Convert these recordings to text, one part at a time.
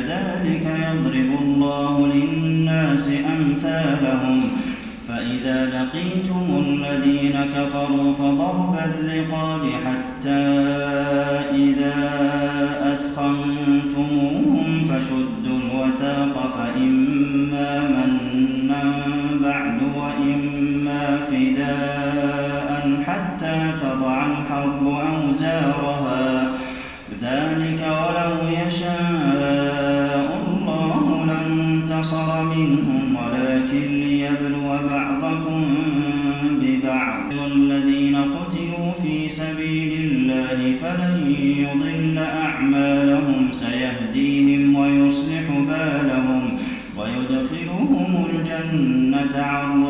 كذلك يضرب الله للناس أمثالهم. فإذا لقيتم الذين كفروا فضرب الرقاب حتى منهم ولكن ليبلو بعضكم ببعض. والذين قتلوا في سبيل الله فلن يضل أعمالهم سيهديهم ويصلح بالهم ويدخلهم الجنة عرفها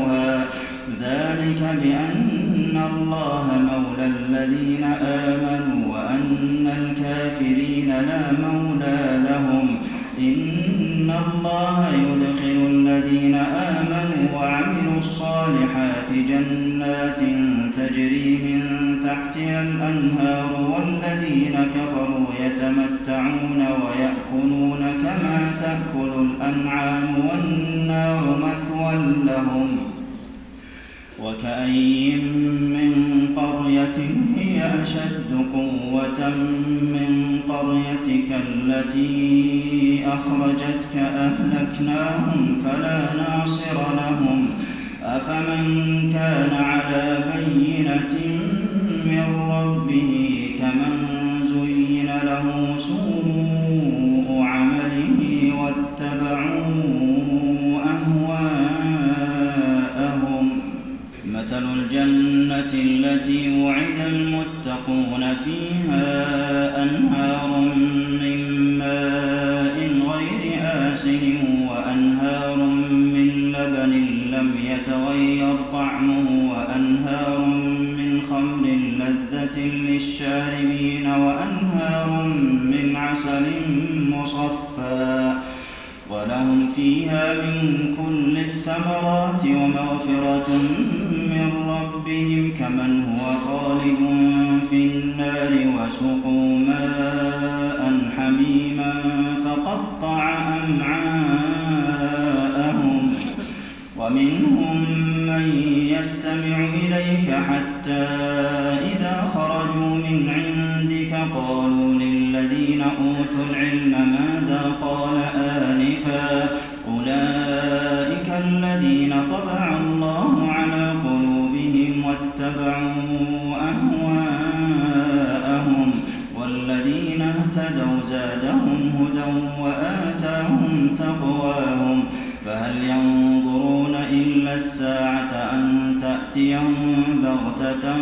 ذلك بأن الله مولى الذين آمنوا وأن الكافرين لا مولى لهم. إن الله يدخل الذين آمنوا وعملوا الصالحات جنات تجري من تحتها الأنهار والذين كفروا يتمتعون ويأكلون كما تأكل الأنعام والنار مثوى لهم. وكأي من قرية هي أشد قوة من قريتك التي أخرجتك أهلكناهم فلا ناصر لهم أفمن كان على بينة من ربه مثل الجنة التي وعد المتقون فيها أنهار من في النار وسقوا ماء حميما فقطع أمعاءهم. ومنهم من يستمع إليك حتى إذا خرجوا من عندك قالوا للذين أوتوا العلم ماذا قال آنفا زادهم هدى وآتاهم تقواهم. فهل ينظرون إلا الساعة أن تأتيهم بغتة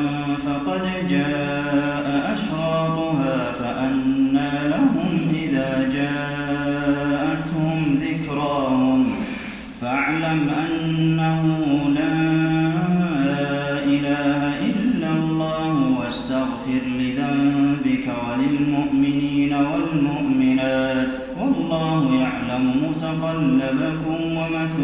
فقد جاء أشراطها فأنى لهم إذا جاءتهم ذكراهم. فاعلم أنه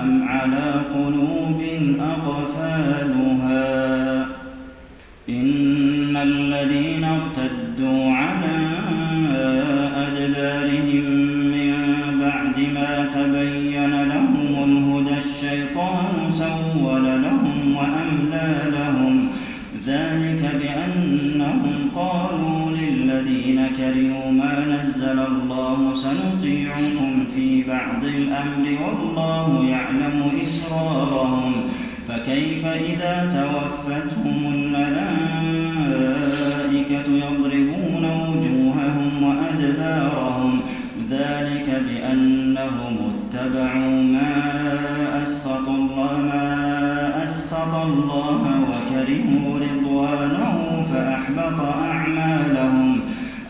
أم على قلوب الله سنطيعكم في بعض الأمر والله يعلم إسرارهم. فكيف إذا توفتهم الملائكة يضربون وجوههم وأدبارهم؟ ذلك بأنهم اتبعوا ما أسخط الله ما أسخط الله وكرهوا رضوانه فأحبط أعمالهم.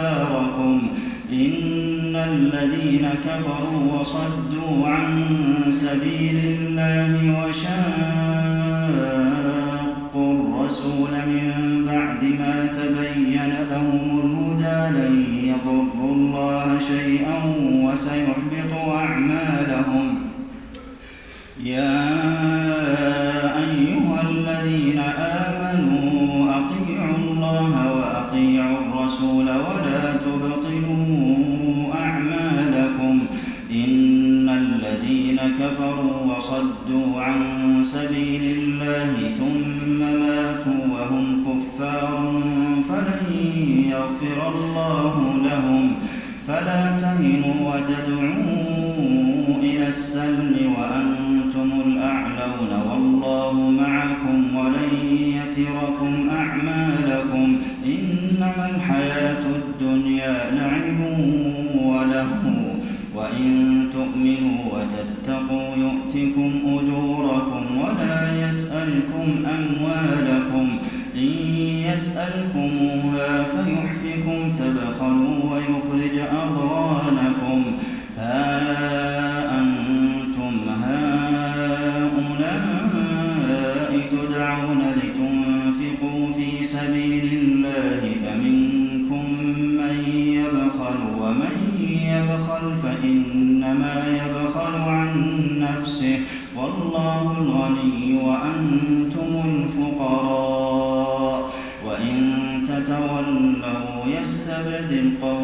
أخباركم إن الذين كفروا وصدوا عن سبيل الله وشاقوا الرسول من بعد ما تبين لهم الهدى لن يضروا الله شيئا وسيحبط أعمالهم. يا أيها الذين آمنوا أطيعوا الله كفروا وصدوا عن سبيل الله ثم ماتوا وهم كفار فلن يغفر الله لهم. فلا تهنوا وتدعوا إلى السلم وأنتم الأعلون. والله معكم ولن يتركم أعمالكم. إنما الحياة الدنيا لعب وله وإن تؤمنوا وتتقوا يؤتكم أجوركم ولا يسألكم أموالكم. إن يسألكموها فيحفكم تبخلوا والله الغني وأنتم الفقراء. وإن تتولوا يستبدل قوما